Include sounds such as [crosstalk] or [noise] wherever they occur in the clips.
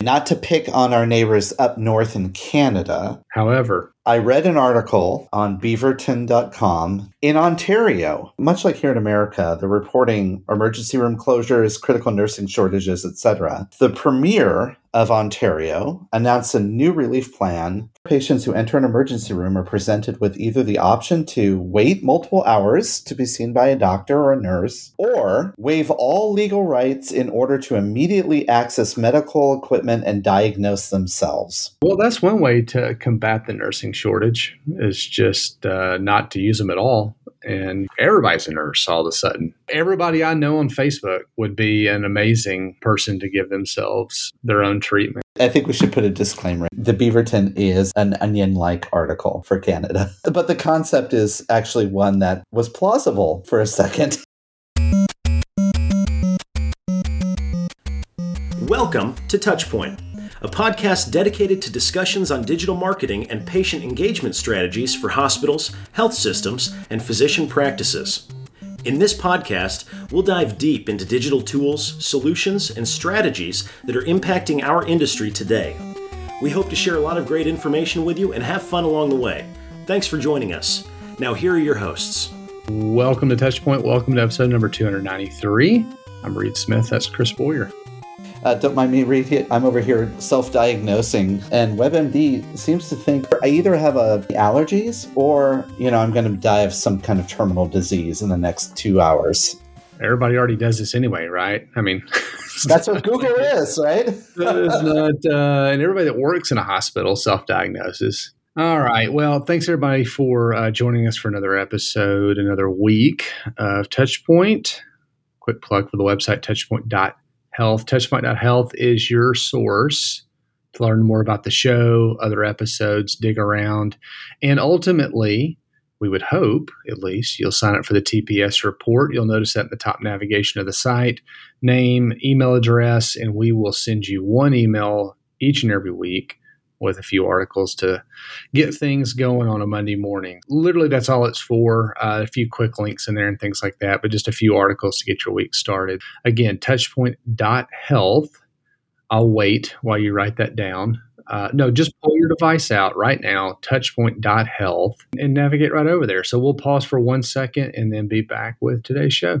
Not to pick on our neighbors up north in Canada. However, I read an article on beaverton.com in Ontario. Much like here in America, they're reporting emergency room closures, critical nursing shortages, etc. The premier of Ontario announced a new relief plan. Patients who enter an emergency room are presented with either the option to wait multiple hours to be seen by a doctor or a nurse, or waive all legal rights in order to immediately access medical equipment and diagnose themselves. Well, that's one way to combat the nursing shortage is just uh, not to use them at all and everybody's a nurse all of a sudden. Everybody I know on Facebook would be an amazing person to give themselves their own treatment. I think we should put a disclaimer. The Beaverton is an onion like article for Canada, [laughs] but the concept is actually one that was plausible for a second. Welcome to Touchpoint a podcast dedicated to discussions on digital marketing and patient engagement strategies for hospitals, health systems, and physician practices. In this podcast, we'll dive deep into digital tools, solutions, and strategies that are impacting our industry today. We hope to share a lot of great information with you and have fun along the way. Thanks for joining us. Now, here are your hosts. Welcome to Touchpoint. Welcome to episode number 293. I'm Reed Smith. That's Chris Boyer. Uh, don't mind me reading it. I'm over here self-diagnosing, and WebMD seems to think I either have a allergies or you know I'm going to die of some kind of terminal disease in the next two hours. Everybody already does this anyway, right? I mean, [laughs] that's what Google is, right? [laughs] not, uh, and everybody that works in a hospital self-diagnoses. All right. Well, thanks everybody for uh, joining us for another episode, another week of Touchpoint. Quick plug for the website, touchpoint.com Health. Touchpoint.health is your source to learn more about the show, other episodes, dig around, and ultimately, we would hope at least you'll sign up for the TPS report. You'll notice that in the top navigation of the site, name, email address, and we will send you one email each and every week with a few articles to get things going on a Monday morning. Literally, that's all it's for. Uh, a few quick links in there and things like that, but just a few articles to get your week started. Again, touchpoint.health. I'll wait while you write that down. Uh, no, just pull your device out right now, touchpoint.health, and navigate right over there. So we'll pause for one second and then be back with today's show.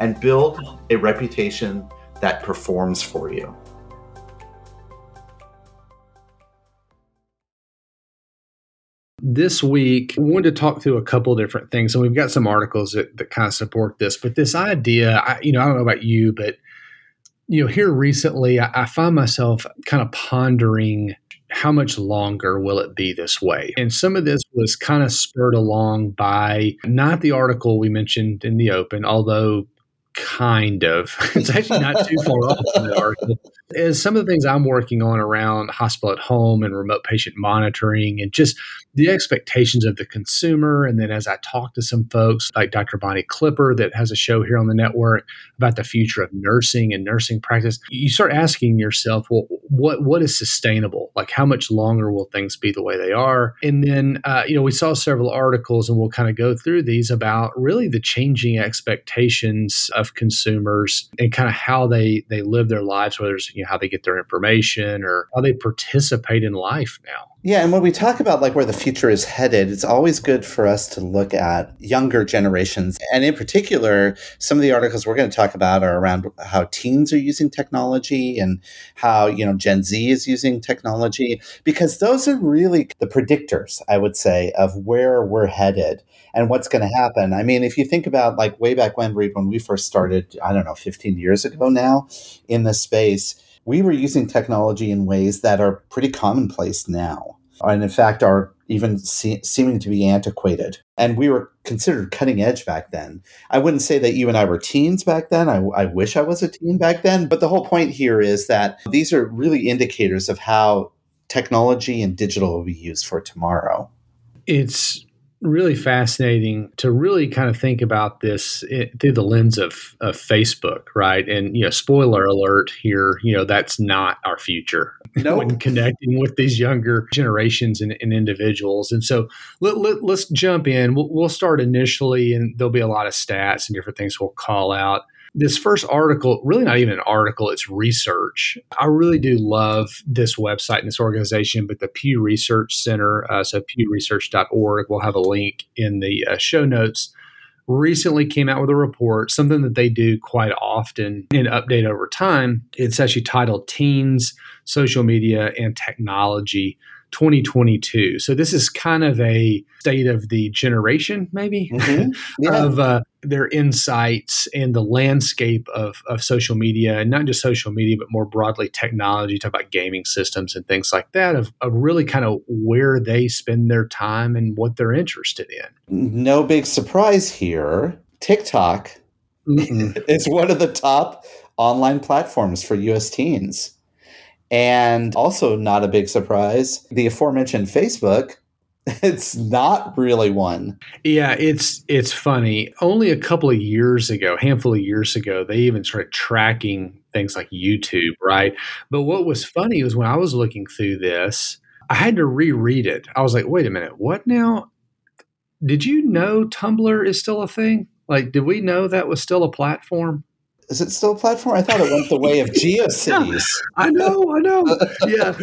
and build a reputation that performs for you. This week, we wanted to talk through a couple different things, and we've got some articles that, that kind of support this. But this idea, I, you know, I don't know about you, but you know, here recently, I, I find myself kind of pondering how much longer will it be this way? And some of this was kind of spurred along by not the article we mentioned in the open, although kind of. [laughs] It's actually not too far off from the article. Is some of the things I'm working on around hospital at home and remote patient monitoring and just the expectations of the consumer. And then as I talk to some folks like Dr. Bonnie Clipper that has a show here on the network about the future of nursing and nursing practice, you start asking yourself, well, what what is sustainable? Like how much longer will things be the way they are? And then uh, you know we saw several articles, and we'll kind of go through these about really the changing expectations of consumers and kind of how they they live their lives, whether it's you know, how they get their information or how they participate in life now Yeah, and when we talk about like where the future is headed, it's always good for us to look at younger generations. And in particular, some of the articles we're going to talk about are around how teens are using technology and how, you know, Gen Z is using technology because those are really the predictors, I would say, of where we're headed and what's going to happen. I mean, if you think about like way back when, when we first started, I don't know, 15 years ago now in this space, we were using technology in ways that are pretty commonplace now, and in fact are even se- seeming to be antiquated. And we were considered cutting edge back then. I wouldn't say that you and I were teens back then. I, I wish I was a teen back then. But the whole point here is that these are really indicators of how technology and digital will be used for tomorrow. It's really fascinating to really kind of think about this eh, through the lens of, of Facebook, right? And you know, spoiler alert here, you know, that's not our future [laughs] nope. when connecting with these younger generations and, and individuals. And so let, let, us jump in. We'll, we'll start initially, and there'll be a lot of stats and different things we'll call out this first article, really not even an article, it's research. I really do love this website and this organization, but the Pew Research Center, uh, so pewresearch.org, we'll have a link in the uh, show notes, recently came out with a report, something that they do quite often and update over time. It's actually titled Teens, Social Media, and Technology 2022. So this is kind of a state of the generation, maybe, mm-hmm. yeah. [laughs] of uh, their insights and the landscape of, of social media, and not just social media, but more broadly technology. Talk about gaming systems and things like that. Of, of really kind of where they spend their time and what they're interested in. No big surprise here. TikTok [laughs] is one of the top online platforms for U.S. teens. And also, not a big surprise, the aforementioned Facebook [laughs] it's not really one. Yeah, it's it's funny. Only a couple of years ago, handful of years ago, they even started tracking things like YouTube, right? But what was funny was when I was looking through this, I had to reread it. I was like, "Wait a minute, what now? Did you know Tumblr is still a thing? Like, did we know that was still a platform?" Is it still a platform? I thought it went the way of [laughs] GeoCities. I know, I know. Yeah.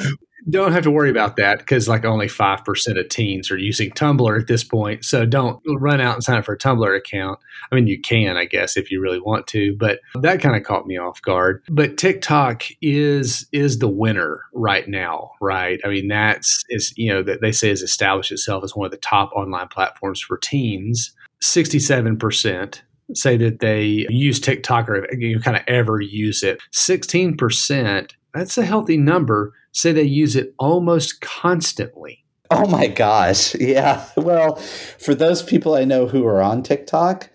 Don't have to worry about that because like only 5% of teens are using Tumblr at this point. So don't run out and sign up for a Tumblr account. I mean, you can, I guess, if you really want to, but that kind of caught me off guard. But TikTok is is the winner right now, right? I mean, that's is you know that they say has established itself as one of the top online platforms for teens. 67% say that they use TikTok or you kind of ever use it. 16%, that's a healthy number, say they use it almost constantly. Oh my gosh. Yeah. [laughs] Well, for those people I know who are on TikTok,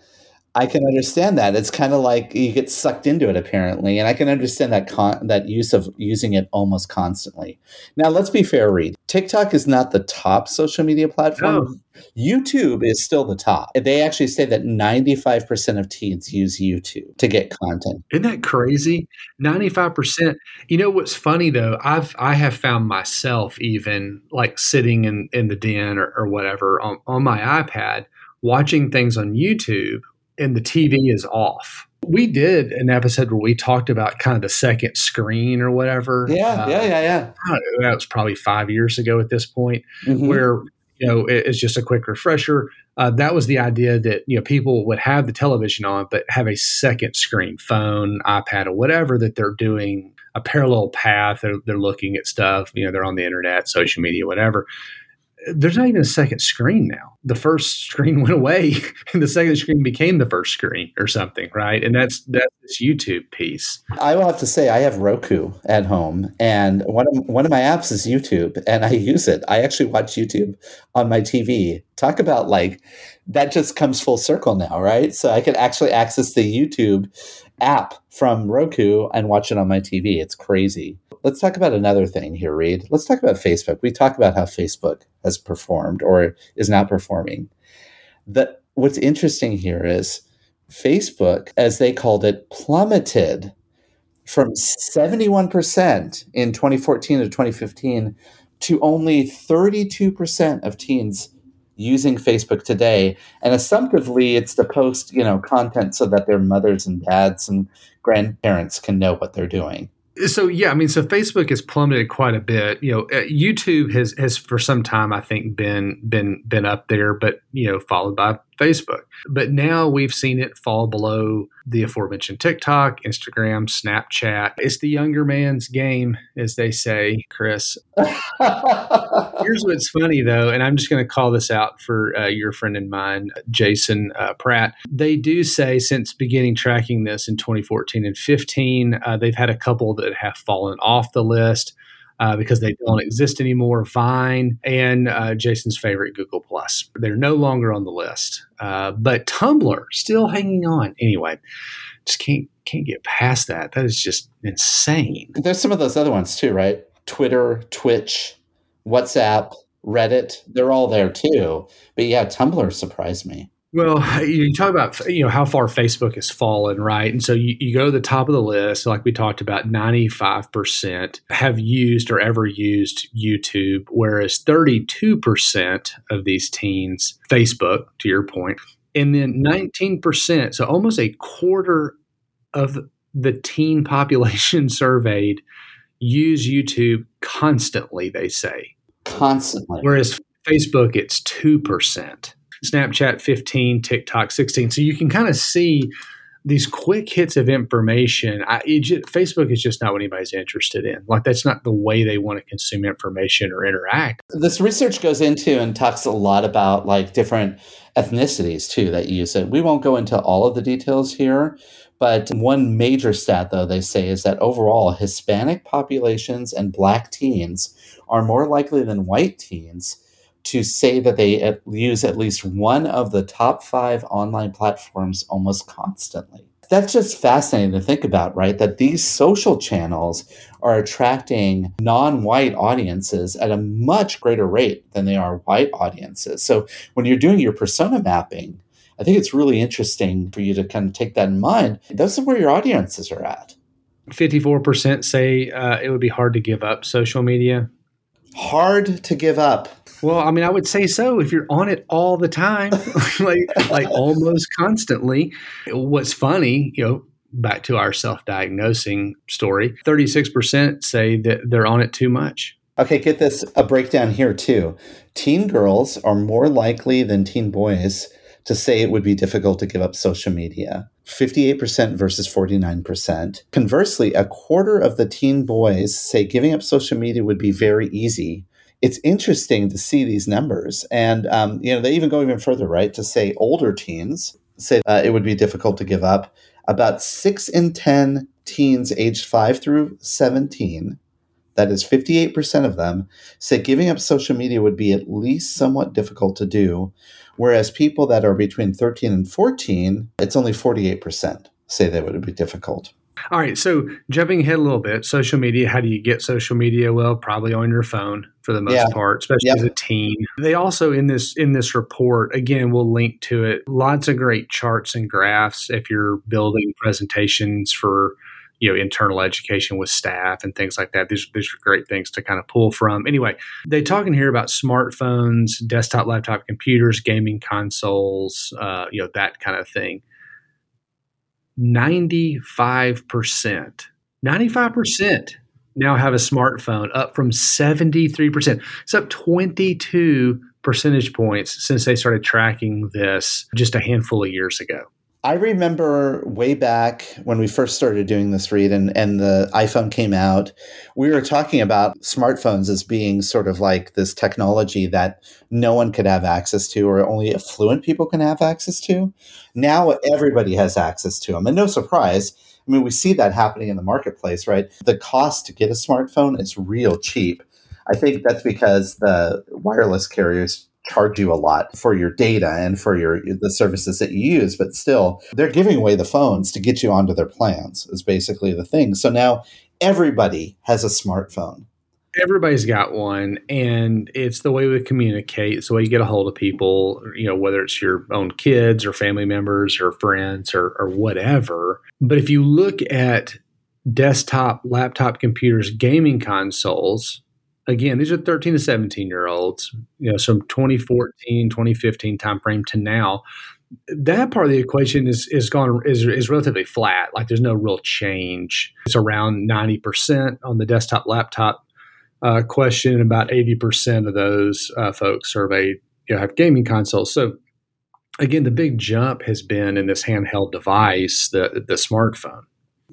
I can understand that. It's kind of like you get sucked into it apparently, and I can understand that con- that use of using it almost constantly. Now, let's be fair, Reed. TikTok is not the top social media platform. No. YouTube is still the top. They actually say that 95% of teens use YouTube to get content. Isn't that crazy? 95%. You know what's funny though? I've I have found myself even like sitting in, in the den or, or whatever on, on my iPad watching things on YouTube and the TV is off. We did an episode where we talked about kind of the second screen or whatever. Yeah, uh, yeah, yeah, yeah. Know, that was probably five years ago at this point, mm-hmm. where you know it's just a quick refresher. Uh, that was the idea that you know people would have the television on, but have a second screen, phone, iPad, or whatever that they're doing a parallel path. They're, they're looking at stuff. You know, they're on the internet, social media, whatever there's not even a second screen now. The first screen [laughs] went away and the second screen became the first screen or something, right? And that's that's this YouTube piece. I will have to say I have Roku at home and one of one of my apps is YouTube and I use it. I actually watch YouTube on my TV. Talk about like that just comes full circle now, right? So I can actually access the YouTube app from Roku and watch it on my TV. It's crazy. Let's talk about another thing here, Reed. Let's talk about Facebook. We talk about how Facebook has performed or is not performing. The, what's interesting here is Facebook, as they called it, plummeted from 71% in 2014 to 2015 to only 32% of teens using Facebook today. And assumptively, it's to post, you know, content so that their mothers and dads and grandparents can know what they're doing. So yeah, I mean, so Facebook has plummeted quite a bit. You know, uh, YouTube has has for some time I think been been been up there, but you know, followed by Facebook. But now we've seen it fall below the aforementioned TikTok, Instagram, Snapchat. It's the younger man's game, as they say, Chris. [laughs] Here's what's funny though, and I'm just going to call this out for uh, your friend and mine, Jason uh, Pratt. They do say since beginning tracking this in 2014 and 15, uh, they've had a couple that have fallen off the list. Uh, because they don't exist anymore. Vine and uh, Jason's favorite Google Plus. They're no longer on the list, uh, but Tumblr still hanging on. Anyway, just can't can't get past that. That is just insane. There's some of those other ones too, right? Twitter, Twitch, WhatsApp, Reddit, they're all there too. But yeah, Tumblr surprised me. Well, you talk about you know how far Facebook has fallen, right? And so you, you go to the top of the list, like we talked about, ninety five percent have used or ever used YouTube, whereas thirty two percent of these teens Facebook, to your point, and then nineteen percent, so almost a quarter of the teen [laughs] population surveyed use YouTube constantly. They say constantly, whereas Facebook, it's two percent. Snapchat 15, TikTok 16. So you can kind of see these quick hits of information. I, just, Facebook is just not what anybody's interested in. Like that's not the way they want to consume information or interact. This research goes into and talks a lot about like different ethnicities too that use it. We won't go into all of the details here, but one major stat though they say is that overall Hispanic populations and black teens are more likely than white teens to say that they use at least one of the top five online platforms almost constantly. That's just fascinating to think about, right? That these social channels are attracting non white audiences at a much greater rate than they are white audiences. So when you're doing your persona mapping, I think it's really interesting for you to kind of take that in mind. Those are where your audiences are at. 54% say uh, it would be hard to give up social media. Hard to give up. Well, I mean, I would say so if you're on it all the time, [laughs] like like almost constantly. What's funny, you know, back to our self-diagnosing story, 36% say that they're on it too much. Okay, get this a breakdown here too. Teen girls are more likely than teen boys to say it would be difficult to give up social media. 58% versus 49%. Conversely, a quarter of the teen boys say giving up social media would be very easy it's interesting to see these numbers. And, um, you know, they even go even further, right? To say older teens say uh, it would be difficult to give up. About six in 10 teens aged five through 17, that is 58% of them, say giving up social media would be at least somewhat difficult to do. Whereas people that are between 13 and 14, it's only 48% say that would be difficult. All right. So jumping ahead a little bit, social media. How do you get social media? Well, probably on your phone for the most yeah. part, especially yep. as a teen. They also in this in this report again, we'll link to it. Lots of great charts and graphs if you're building presentations for you know internal education with staff and things like that. These these are great things to kind of pull from. Anyway, they talk in here about smartphones, desktop, laptop computers, gaming consoles, uh, you know that kind of thing. 95%. 95% now have a smartphone, up from 73%. It's up 22 percentage points since they started tracking this just a handful of years ago. I remember way back when we first started doing this Reed and, and the iPhone came out, we were talking about smartphones as being sort of like this technology that no one could have access to or only affluent people can have access to. Now everybody has access to them. And no surprise, I mean, we see that happening in the marketplace, right? The cost to get a smartphone is real cheap. I think that's because the wireless carriers charge you a lot for your data and for your the services that you use but still they're giving away the phones to get you onto their plans is basically the thing. So now everybody has a smartphone. Everybody's got one and it's the way we communicate. It's the way you get a hold of people you know whether it's your own kids or family members or friends or, or whatever. But if you look at desktop laptop computers gaming consoles again, these are 13 to 17 year olds, you know, from 2014, 2015 timeframe to now. that part of the equation is is gone is is relatively flat. Like there's no real change. It's around ninety percent on the desktop laptop uh, question. About eighty percent of those uh, folks surveyed you know, have gaming consoles. So again, the big jump has been in this handheld device, the the smartphone.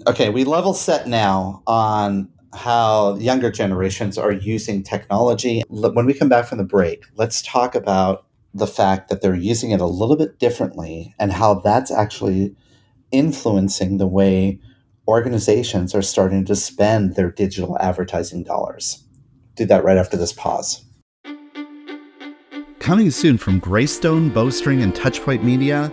Okay, we level set now on how younger generations are using technology. When we come back from the break, let's talk about the fact that they're using it a little bit differently and how that's actually influencing the way organizations are starting to spend their digital advertising dollars. Do that right after this pause. Coming soon from Greystone, Bowstring, and Touchpoint Media,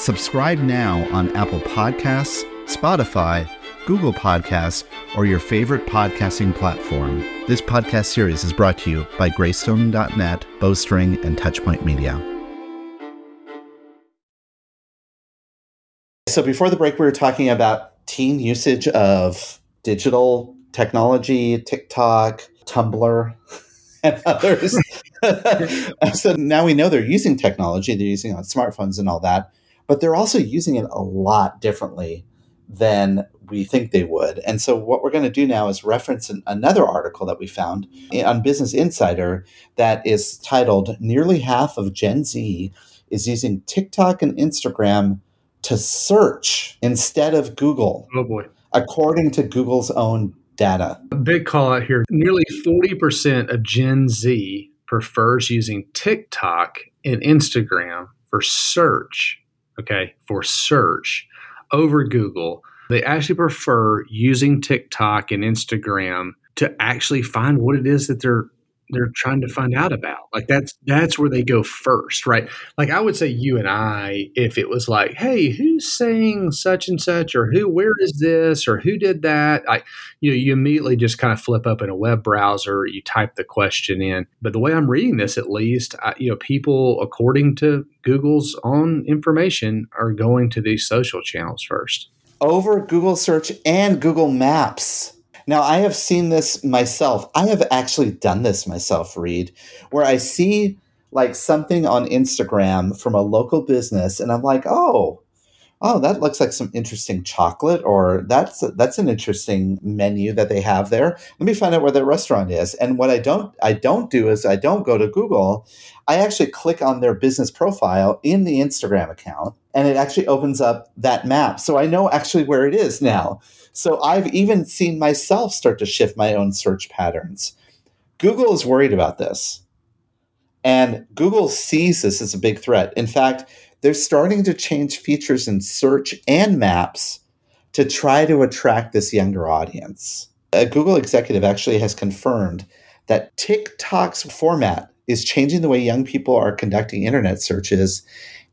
Subscribe now on Apple Podcasts, Spotify, Google Podcasts, or your favorite podcasting platform. This podcast series is brought to you by Greystone.net, Bowstring, and Touchpoint Media. So before the break, we were talking about teen usage of digital technology, TikTok, Tumblr, [laughs] and others. [laughs] [laughs] so now we know they're using technology, they're using on smartphones and all that, but they're also using it a lot differently than we think they would. And so, what we're going to do now is reference an, another article that we found on Business Insider that is titled Nearly Half of Gen Z is Using TikTok and Instagram to Search instead of Google. Oh, boy. According to Google's own data. A big call out here nearly 40% of Gen Z prefers using TikTok and Instagram for search. Okay, for search over Google. They actually prefer using TikTok and Instagram to actually find what it is that they're they're trying to find out about. Like that's that's where they go first, right? Like I would say you and I, if it was like, hey, who's saying such and such, or who, where is this, or who did that? I, you know, you immediately just kind of flip up in a web browser, you type the question in. But the way I'm reading this, at least, I, you know, people according to Google's own information are going to these social channels first over Google search and Google Maps. Now, I have seen this myself. I have actually done this myself, Reed, where I see like something on Instagram from a local business and I'm like, oh, oh, that looks like some interesting chocolate, or that's that's an interesting menu that they have there. Let me find out where that restaurant is. And what I don't I don't do is I don't go to Google. I actually click on their business profile in the Instagram account, and it actually opens up that map. So I know actually where it is now. So I've even seen myself start to shift my own search patterns. Google is worried about this. And Google sees this as a big threat. In fact, they're starting to change features in search and maps to try to attract this younger audience. A Google executive actually has confirmed that TikTok's format is changing the way young people are conducting internet searches,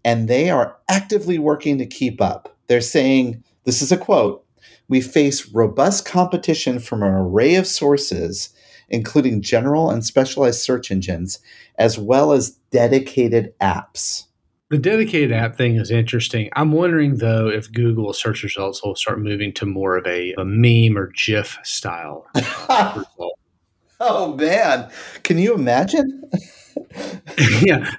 and they are actively working to keep up. They're saying, this is a quote, we face robust competition from an array of sources, including general and specialized search engines, as well as dedicated apps. The dedicated app thing is interesting. I'm wondering though if Google search results will start moving to more of a, a meme or GIF style. [laughs] [laughs] Oh man, can you imagine? [laughs] yeah,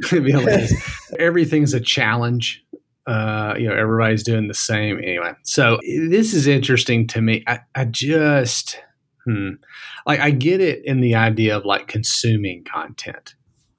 everything's a challenge. Uh, you know, everybody's doing the same anyway. So this is interesting to me. I, I just, hmm, like, I get it in the idea of like consuming content,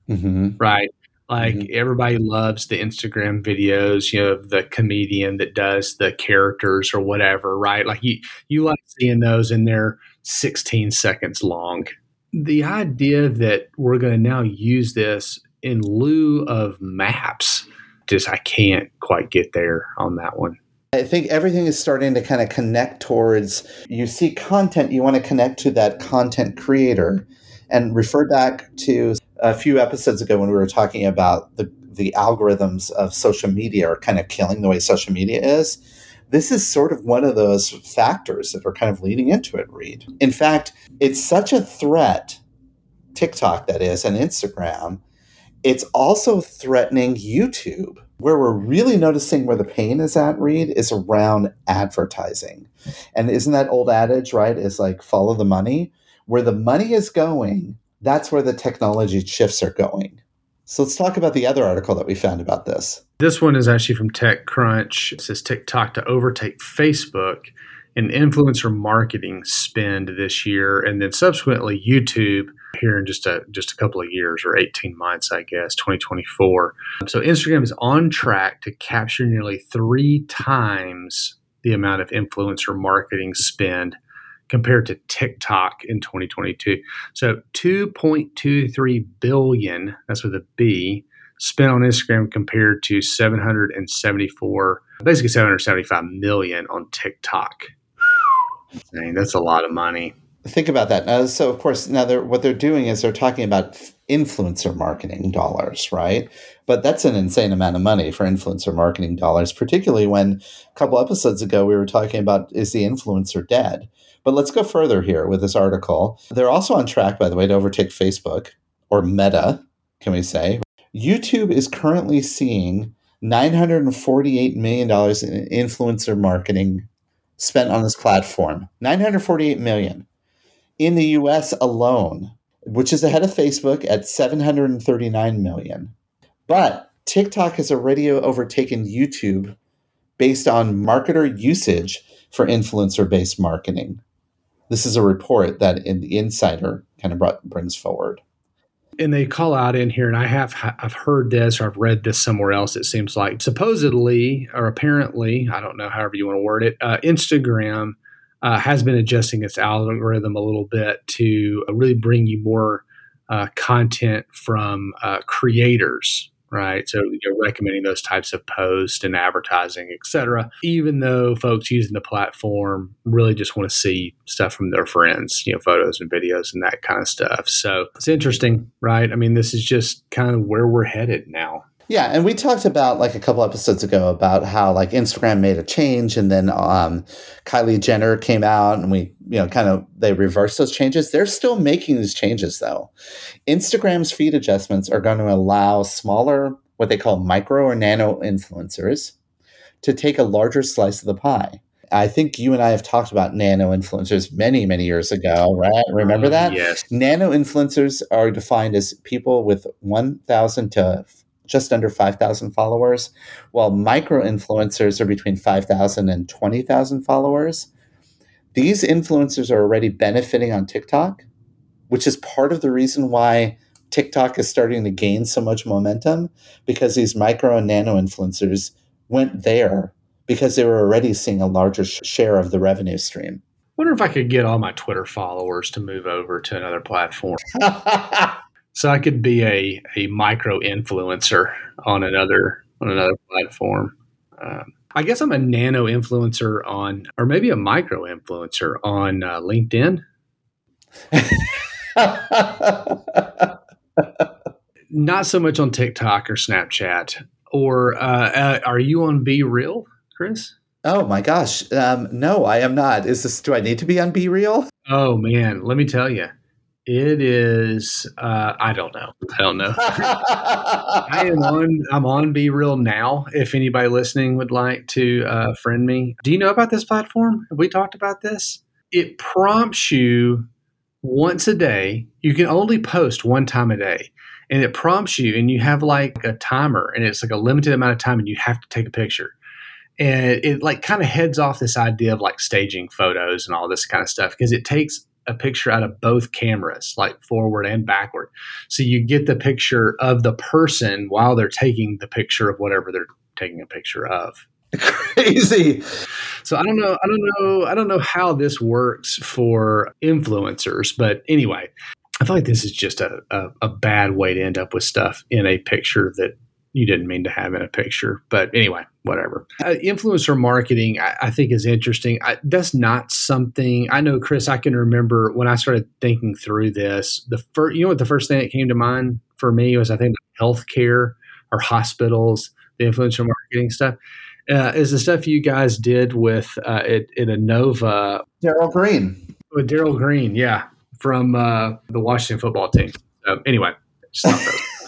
mm-hmm. right? Like mm-hmm. everybody loves the Instagram videos, you know, the comedian that does the characters or whatever, right? Like you you like seeing those and they're 16 seconds long. The idea that we're going to now use this in lieu of maps, just I can't quite get there on that one. I think everything is starting to kind of connect towards you see content, you want to connect to that content creator and refer back to a few episodes ago when we were talking about the the algorithms of social media are kind of killing the way social media is. This is sort of one of those factors that are kind of leading into it, Reed. In fact, it's such a threat, TikTok that is, and Instagram, it's also threatening YouTube. Where we're really noticing where the pain is at, Reed, is around advertising. And isn't that old adage, right? Is like follow the money. Where the money is going, that's where the technology shifts are going. So let's talk about the other article that we found about this. This one is actually from TechCrunch. It says TikTok to overtake Facebook in influencer marketing spend this year, and then subsequently YouTube here in just a just a couple of years or 18 months, I guess, 2024. So Instagram is on track to capture nearly three times the amount of influencer marketing spend compared to TikTok in 2022. So 2.23 billion, that's with a B, spent on Instagram compared to 774, basically 775 million on TikTok. Dang, that's a lot of money. Think about that. Uh, so, of course, now they're, what they're doing is they're talking about influencer marketing dollars, right? But that's an insane amount of money for influencer marketing dollars, particularly when a couple episodes ago we were talking about is the influencer dead? But let's go further here with this article. They're also on track, by the way, to overtake Facebook or Meta, can we say? YouTube is currently seeing $948 million in influencer marketing spent on this platform. 948 million in the US alone, which is ahead of Facebook at 739 million. But TikTok has already overtaken YouTube based on marketer usage for influencer based marketing. This is a report that in the Insider kind of brought, brings forward. And they call out in here, and I have I've heard this or I've read this somewhere else. It seems like supposedly or apparently, I don't know, however you want to word it, uh, Instagram uh, has been adjusting its algorithm a little bit to really bring you more uh, content from uh, creators right? So you're recommending those types of posts and advertising, et cetera, even though folks using the platform really just want to see stuff from their friends, you know, photos and videos and that kind of stuff. So it's interesting, right? I mean, this is just kind of where we're headed now. Yeah, and we talked about like a couple episodes ago about how like Instagram made a change, and then um, Kylie Jenner came out, and we you know kind of they reversed those changes. They're still making these changes though. Instagram's feed adjustments are going to allow smaller, what they call micro or nano influencers, to take a larger slice of the pie. I think you and I have talked about nano influencers many, many years ago, right? Remember uh, that? Yes. Nano influencers are defined as people with 1,000 to just under 5,000 followers, while micro influencers are between 5,000 and 20,000 followers. These influencers are already benefiting on TikTok, which is part of the reason why TikTok is starting to gain so much momentum because these micro and nano influencers went there because they were already seeing a larger share of the revenue stream. wonder if I could get all my Twitter followers to move over to another platform. [laughs] So I could be a, a micro influencer on another on another platform. Um, I guess I'm a nano influencer on, or maybe a micro influencer on uh, LinkedIn. [laughs] Not so much on TikTok or Snapchat. Or uh, uh, are you on BeReal, Chris? Oh my gosh, um, no, I am not. Is this? Do I need to be on BeReal? Oh man, let me tell you. It is. Uh, I don't know. I don't know. [laughs] I am on. I'm on BeReal now. If anybody listening would like to uh, friend me, do you know about this platform? Have we talked about this? It prompts you once a day. You can only post one time a day, and it prompts you, and you have like a timer, and it's like a limited amount of time, and you have to take a picture and it like kind of heads off this idea of like staging photos and all this kind of stuff because it takes a picture out of both cameras, like forward and backward. So you get the picture of the person while they're taking the picture of whatever they're taking a picture of. [laughs] Crazy. So I don't know. I don't know. I don't know how this works for influencers, but anyway, I feel like this is just a, a, a bad way to end up with stuff in a picture that you didn't mean to have in a picture. But anyway, whatever. Uh, influencer marketing, I, I, think, is interesting. I, that's not something I know, Chris. I can remember when I started thinking through this. The first, you know, what the first thing that came to mind for me was I think healthcare or hospitals, the influencer marketing stuff, uh, is the stuff you guys did with uh, it in Inova. Darrell Green. With Darrell Green, yeah, from uh, the Washington football team. So anyway, just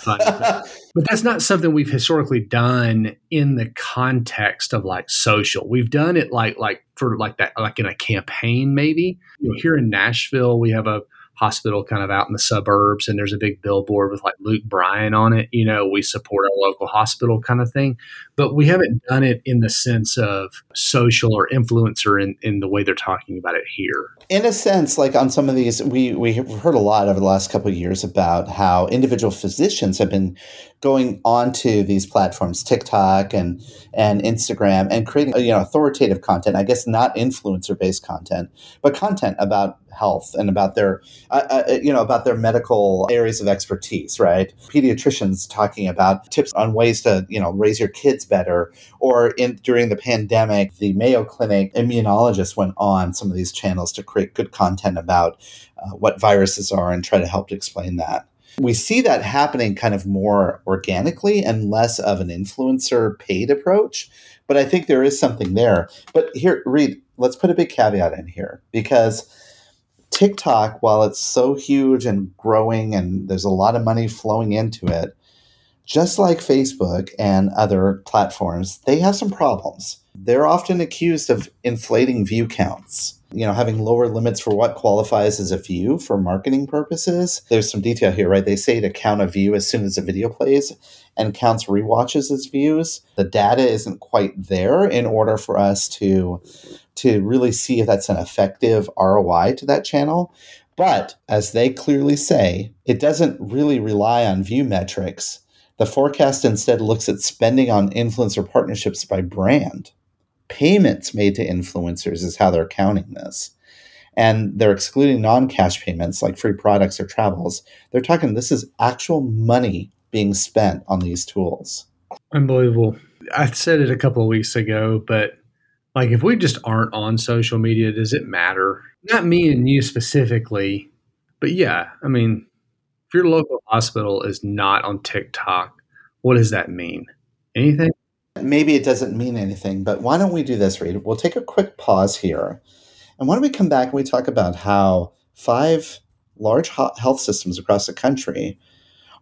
fun. [laughs] but that's not something we've historically done in the context of like social. We've done it like like for like that like in a campaign maybe. You know, here in Nashville, we have a hospital kind of out in the suburbs and there's a big billboard with like Luke Bryan on it. You know, we support our local hospital kind of thing. But we haven't done it in the sense of social or influencer in, in the way they're talking about it here. In a sense, like on some of these, we, we have heard a lot over the last couple of years about how individual physicians have been going onto these platforms, TikTok and and Instagram, and creating you know authoritative content. I guess not influencer based content, but content about health and about their uh, uh, you know about their medical areas of expertise. Right, pediatricians talking about tips on ways to you know raise your kids better, or in during the pandemic, the Mayo Clinic immunologists went on some of these channels to create good content about uh, what viruses are and try to help to explain that. We see that happening kind of more organically and less of an influencer paid approach. But I think there is something there. But here, Reed, let's put a big caveat in here because TikTok, while it's so huge and growing and there's a lot of money flowing into it, just like Facebook and other platforms, they have some problems. They're often accused of inflating view counts you know, having lower limits for what qualifies as a view for marketing purposes. There's some detail here, right? They say to count a view as soon as a video plays and counts re-watches as views. The data isn't quite there in order for us to to really see if that's an effective ROI to that channel. But as they clearly say, it doesn't really rely on view metrics. The forecast instead looks at spending on influencer partnerships by brand payments made to influencers is how they're counting this. And they're excluding non cash payments like free products or travels. They're talking this is actual money being spent on these tools. Unbelievable. I said it a couple of weeks ago, but like if we just aren't on social media, does it matter? Not me and you specifically, but yeah, I mean, if your local hospital is not on TikTok, what does that mean? Anything? Maybe it doesn't mean anything, but why don't we do this, Reed? We'll take a quick pause here. And why don't we come back and we talk about how five large health systems across the country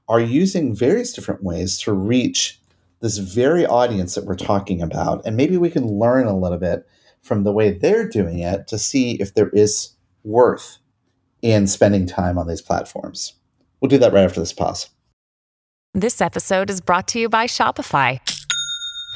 are using various different ways to reach this very audience that we're talking about. And maybe we can learn a little bit from the way they're doing it to see if there is worth in spending time on these platforms. We'll do that right after this pause. This episode is brought to you by Shopify.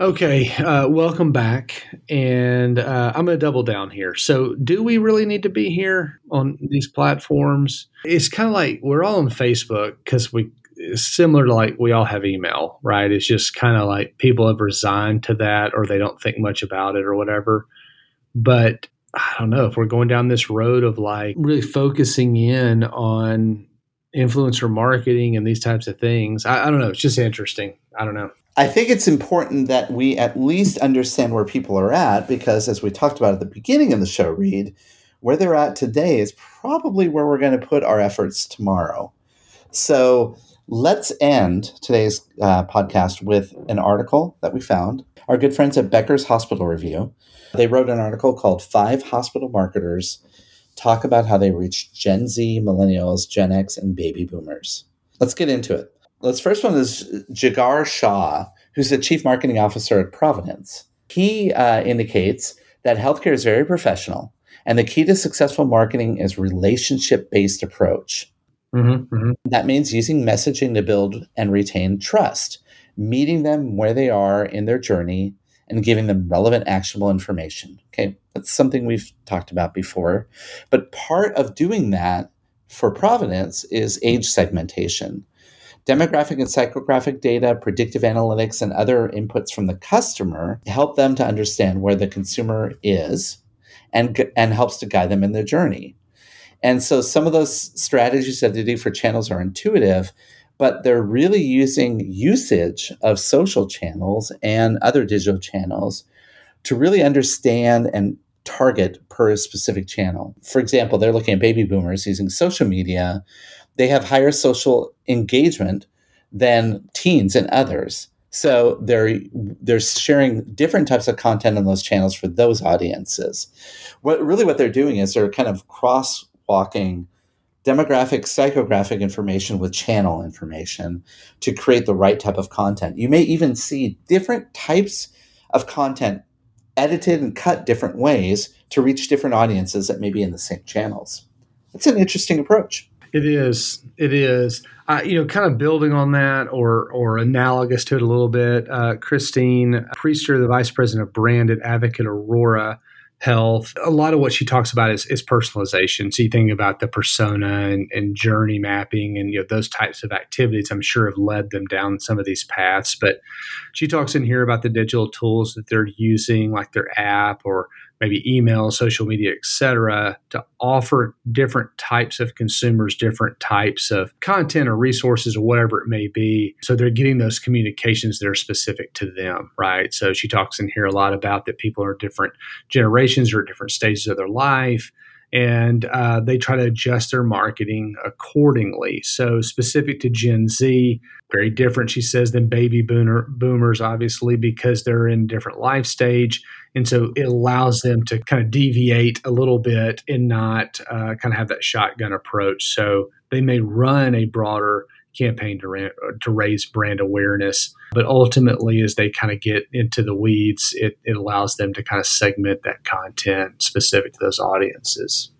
Okay, uh, welcome back. And uh, I'm going to double down here. So, do we really need to be here on these platforms? It's kind of like we're all on Facebook because we, similar to like we all have email, right? It's just kind of like people have resigned to that or they don't think much about it or whatever. But I don't know if we're going down this road of like really focusing in on influencer marketing and these types of things. I, I don't know. It's just interesting. I don't know. I think it's important that we at least understand where people are at because, as we talked about at the beginning of the show, Reed, where they're at today is probably where we're going to put our efforts tomorrow. So let's end today's uh, podcast with an article that we found. Our good friends at Becker's Hospital Review. They wrote an article called Five Hospital Marketers Talk About How They Reach Gen Z, Millennials, Gen X, and Baby Boomers. Let's get into it. Let's first one is Jigar Shah, who's the chief marketing officer at Providence. He uh, indicates that healthcare is very professional, and the key to successful marketing is relationship based approach. Mm-hmm, mm-hmm. That means using messaging to build and retain trust, meeting them where they are in their journey, and giving them relevant, actionable information. Okay, that's something we've talked about before. But part of doing that for Providence is age segmentation Demographic and psychographic data, predictive analytics, and other inputs from the customer help them to understand where the consumer is and, and helps to guide them in their journey. And so some of those strategies that they do for channels are intuitive, but they're really using usage of social channels and other digital channels to really understand and target per specific channel. For example, they're looking at baby boomers using social media. They have higher social engagement than teens and others. So they're they're sharing different types of content on those channels for those audiences. What really what they're doing is they're kind of crosswalking demographic psychographic information with channel information to create the right type of content. You may even see different types of content edited and cut different ways to reach different audiences that may be in the same channels. It's an interesting approach. It is. It is. Uh, you know, kind of building on that, or or analogous to it a little bit. Uh, Christine Priester, the vice president of brand at Advocate Aurora Health, a lot of what she talks about is, is personalization. So you think about the persona and, and journey mapping, and you know those types of activities. I'm sure have led them down some of these paths. But she talks in here about the digital tools that they're using, like their app or maybe email, social media, etc., to offer different types of consumers different types of content or resources or whatever it may be. So they're getting those communications that are specific to them, right? So she talks in here a lot about that people are different generations or different stages of their life and uh, they try to adjust their marketing accordingly. So, specific to Gen Z, very different, she says, than baby boomer, boomers, obviously, because they're in different life stage. And so it allows them to kind of deviate a little bit and not uh, kind of have that shotgun approach. So, they may run a broader campaign to, ra- to raise brand awareness. But ultimately, as they kind of get into the weeds, it, it allows them to kind of segment that content specific to those audiences.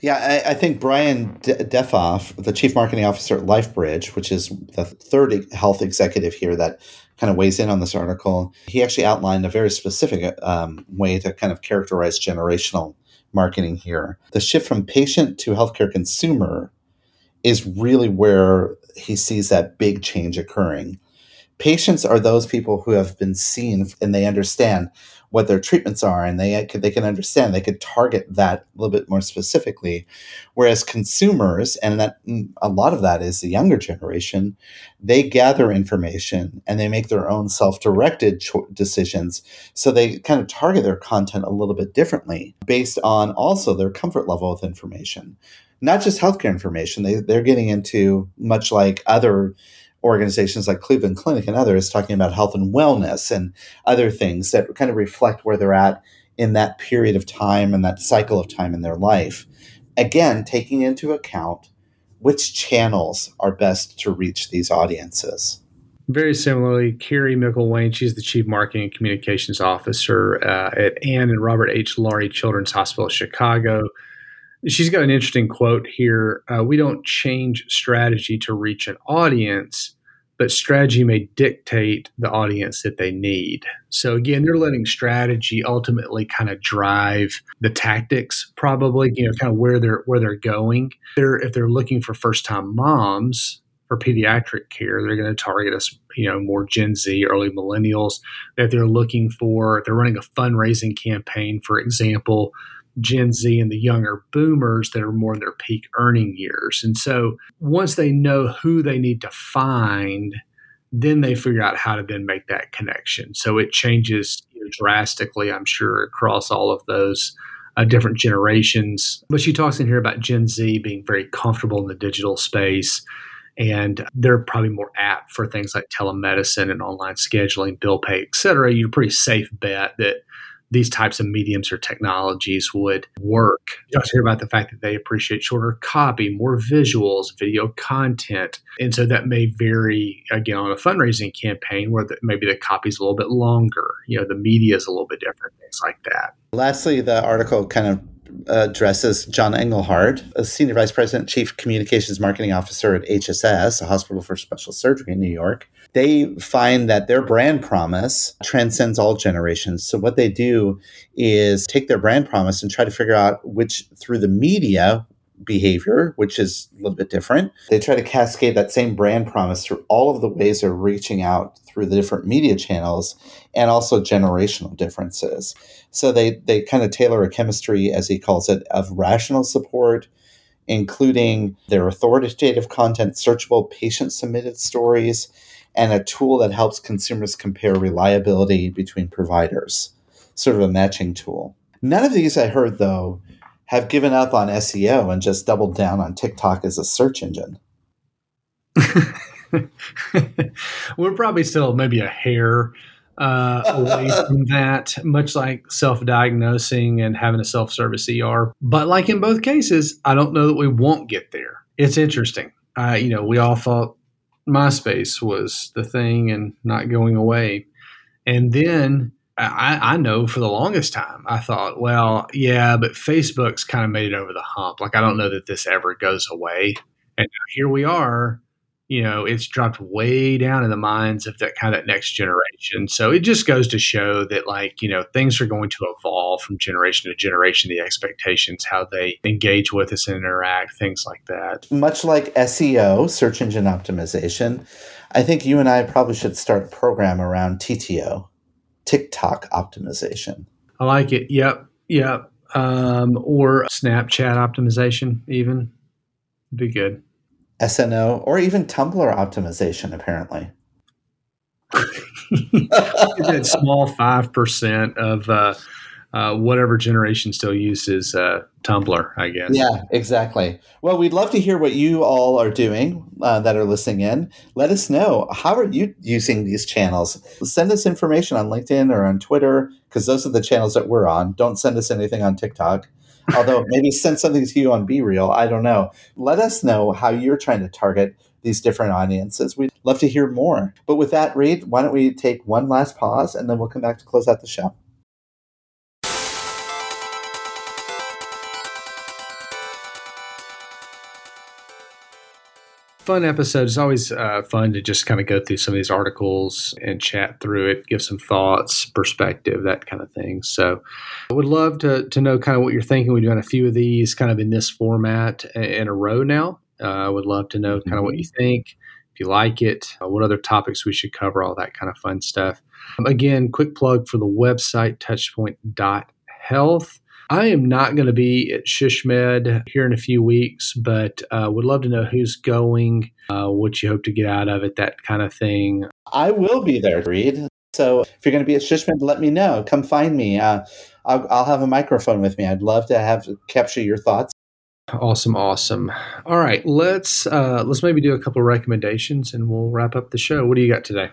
Yeah, I, I think Brian De- Deffaa, the chief marketing officer at LifeBridge, which is the third health executive here that kind of weighs in on this article, he actually outlined a very specific um, way to kind of characterize generational marketing here. The shift from patient to healthcare consumer is really where he sees that big change occurring. Patients are those people who have been seen and they understand what their treatments are and they they can understand they could target that a little bit more specifically. Whereas consumers and that mm, a lot of that is the younger generation they gather information and they make their own self-directed cho- decisions. So they kind of target their content a little bit differently based on also their comfort level with information not just healthcare information. They, they're getting into much like other organizations like Cleveland Clinic and others talking about health and wellness and other things that kind of reflect where they're at in that period of time and that cycle of time in their life. Again, taking into account which channels are best to reach these audiences. Very similarly, Carrie Micklewayne, she's the Chief Marketing and Communications Officer uh, at Ann and Robert H. Lurie Children's Hospital, Chicago. She's got an interesting quote here. Uh, we don't change strategy to reach an audience, but strategy may dictate the audience that they need. So again, they're letting strategy ultimately kind of drive the tactics, probably, you know, kind of where they're where they're going. They're if they're looking for first time moms for pediatric care, they're going to target us, you know, more Gen Z, early millennials. That they're looking for, they're running a fundraising campaign, for example Gen Z and the younger boomers that are more in their peak earning years. And so once they know who they need to find, then they figure out how to then make that connection. So it changes drastically, I'm sure, across all of those uh, different generations. But she talks in here about Gen Z being very comfortable in the digital space. And they're probably more apt for things like telemedicine and online scheduling, bill pay, et cetera. You're a pretty safe bet that these types of mediums or technologies would work. You also hear about the fact that they appreciate shorter copy, more visuals, video content. And so that may vary, again, on a fundraising campaign where the, maybe the copy is a little bit longer, you know, the media is a little bit different, things like that. Lastly, the article kind of addresses John Engelhard, a senior vice president, chief communications marketing officer at HSS, a hospital for special surgery in New York. They find that their brand promise transcends all generations. So what they do is take their brand promise and try to figure out which through the media behavior, which is a little bit different. They try to cascade that same brand promise through all of the ways they're reaching out through the different media channels and also generational differences. So they, they kind of tailor a chemistry, as he calls it, of rational support, including their authoritative content, searchable patient submitted stories, and a tool that helps consumers compare reliability between providers, sort of a matching tool. None of these I heard, though, have given up on SEO and just doubled down on TikTok as a search engine. [laughs] We're probably still maybe a hair uh, away from that, much like self diagnosing and having a self service ER. But like in both cases, I don't know that we won't get there. It's interesting. Uh, you know, we all thought MySpace was the thing and not going away. And then I, I, know for the longest time, I thought, well, yeah, but Facebook's kind of made it over the hump. Like, I don't know that this ever goes away. And here we are. You know, it's dropped way down in the minds of that kind of next generation. So it just goes to show that, like, you know, things are going to evolve from generation to generation. The expectations, how they engage with us and interact, things like that. Much like SEO, search engine optimization, I think you and I probably should start a program around TTO TikTok optimization. I like it. Yep. Yep. Um, or Snapchat optimization, even. Be good. SNO or even Tumblr optimization, apparently. [laughs] that small 5% of uh, uh, whatever generation still uses uh, Tumblr, I guess. Yeah, exactly. Well, we'd love to hear what you all are doing uh, that are listening in. Let us know how are you using these channels. Send us information on LinkedIn or on Twitter because those are the channels that we're on. Don't send us anything on TikTok. Although maybe send something to you on BeReal. I don't know. Let us know how you're trying to target these different audiences. We'd love to hear more. But with that, Reed, why don't we take one last pause and then we'll come back to close out the show. Fun episode. It's always uh, fun to just kind of go through some of these articles and chat through it, give some thoughts, perspective, that kind of thing. So I would love to, to know kind of what you're thinking. We've done a few of these kind of in this format in a row now. Uh, I would love to know kind of what you mm-hmm. think, if you like it, uh, what other topics we should cover, all that kind of fun stuff. Um, again, quick plug for the website, touchpoint.health. I am not going to be at SHSMD here in a few weeks, but uh, would love to know who's going, uh, what you hope to get out of it, that kind of thing. I will be there, Reed. So if you're going to be at SHSMD, let me know. Come find me. Uh, I'll, I'll have a microphone with me. I'd love to have capture your thoughts. Awesome, awesome. All right, let's uh, let's maybe do a couple of recommendations, and we'll wrap up the show. What do you got today?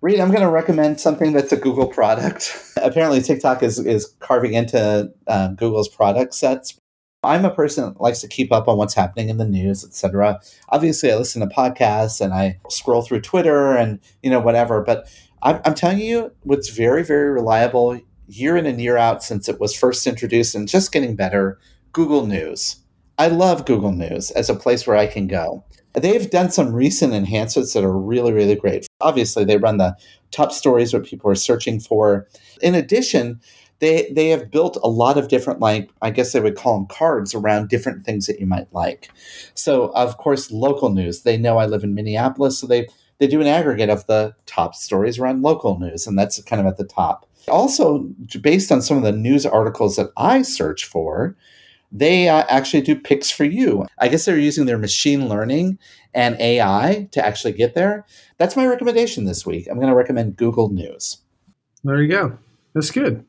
Reed, I'm going to recommend something that's a Google product. [laughs] Apparently, TikTok is, is carving into uh, Google's product sets. I'm a person that likes to keep up on what's happening in the news, etc. Obviously, I listen to podcasts and I scroll through Twitter and you know whatever. But I'm, I'm telling you, what's very very reliable year in and year out since it was first introduced and just getting better. Google News. I love Google News as a place where I can go. They've done some recent enhancements that are really, really great. Obviously, they run the top stories what people are searching for. In addition, they they have built a lot of different like I guess they would call them cards around different things that you might like. So of course, local news. They know I live in Minneapolis, so they they do an aggregate of the top stories around local news, and that's kind of at the top. Also, based on some of the news articles that I search for, they uh, actually do picks for you. I guess they're using their machine learning and AI to actually get there. That's my recommendation this week. I'm going to recommend Google News. There you go. That's good.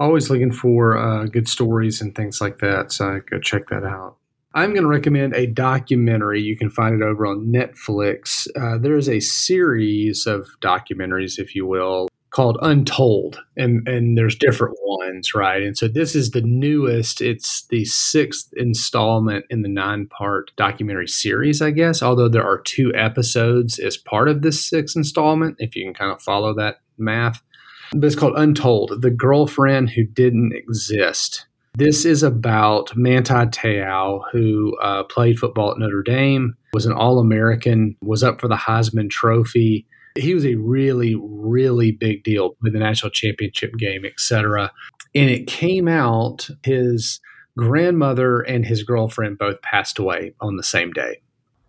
Always looking for uh, good stories and things like that. So go check that out. I'm going to recommend a documentary. You can find it over on Netflix. Uh, there is a series of documentaries, if you will, called Untold, and and there's different ones, right? And so this is the newest. It's the sixth installment in the nine part documentary series, I guess. Although there are two episodes as part of this sixth installment, if you can kind of follow that math. But it's called Untold: The Girlfriend Who Didn't Exist. This is about Manti Te'o, who uh, played football at Notre Dame, was an All American, was up for the Heisman Trophy he was a really, really big deal with the national championship game, etc. And it came out his grandmother and his girlfriend both passed away on the same day.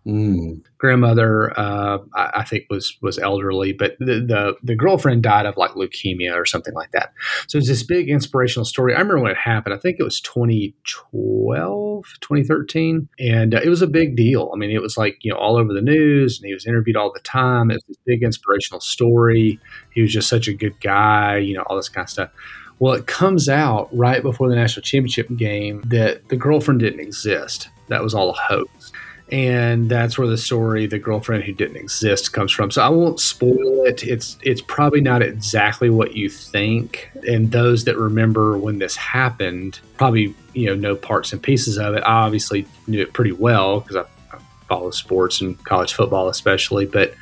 Mm. Grandmother, uh, I, I, think was was elderly, but the, the, the girlfriend died of like leukemia or something like that. So it's this big inspirational story. I remember when it happened. I think it was 2012, 2013, and uh, it was a big deal. I mean, it was like you know all over the news, and he was interviewed all the time. It was this big inspirational story. He was just such a good guy, you know, all this kind of stuff. Well, it comes out right before the national championship game that the girlfriend didn't exist. That was all a hoax and that's where the story the girlfriend who didn't exist comes from. So i won't spoil it. It's it's probably not exactly what you think. And those that remember when this happened probably you know know parts and pieces of it. I obviously knew it pretty well because I, I follow sports and college football especially but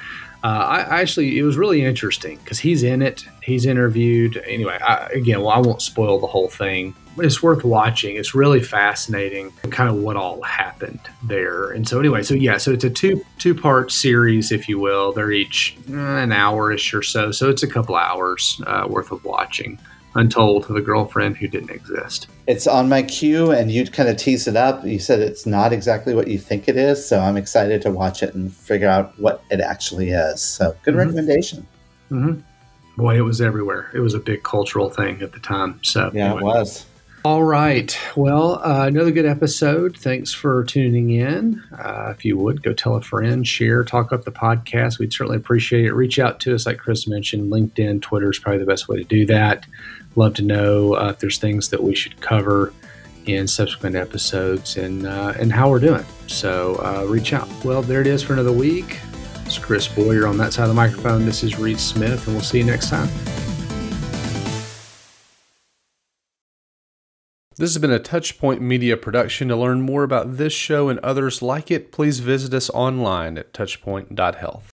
uh, I, actually it was really interesting because he's in it he's interviewed anyway I, again well i won't spoil the whole thing but it's worth watching. It's really fascinating, kind of what all happened there. And so, anyway, so yeah, so it's a two two part series, if you will. They're each eh, an hour ish or so, so it's a couple hours uh, worth of watching. Untold to the girlfriend who didn't exist. It's on my queue, and you kind of tease it up. You said it's not exactly what you think it is, so I'm excited to watch it and figure out what it actually is. So, good mm-hmm. recommendation. Mm-hmm. Boy, it was everywhere. It was a big cultural thing at the time. So yeah, anyway. it was. All right. Well, uh, another good episode. Thanks for tuning in. Uh, if you would, go tell a friend, share, talk up the podcast. We'd certainly appreciate it. Reach out to us, like Chris mentioned. LinkedIn, Twitter is probably the best way to do that. Love to know uh, if there's things that we should cover in subsequent episodes and uh, and how we're doing. So uh, reach out. Well, there it is for another week. It's Chris Boyer on that side of the microphone. This is Reed Smith, and we'll see you next time. This has been a Touchpoint Media production. To learn more about this show and others like it, please visit us online at touchpoint.health.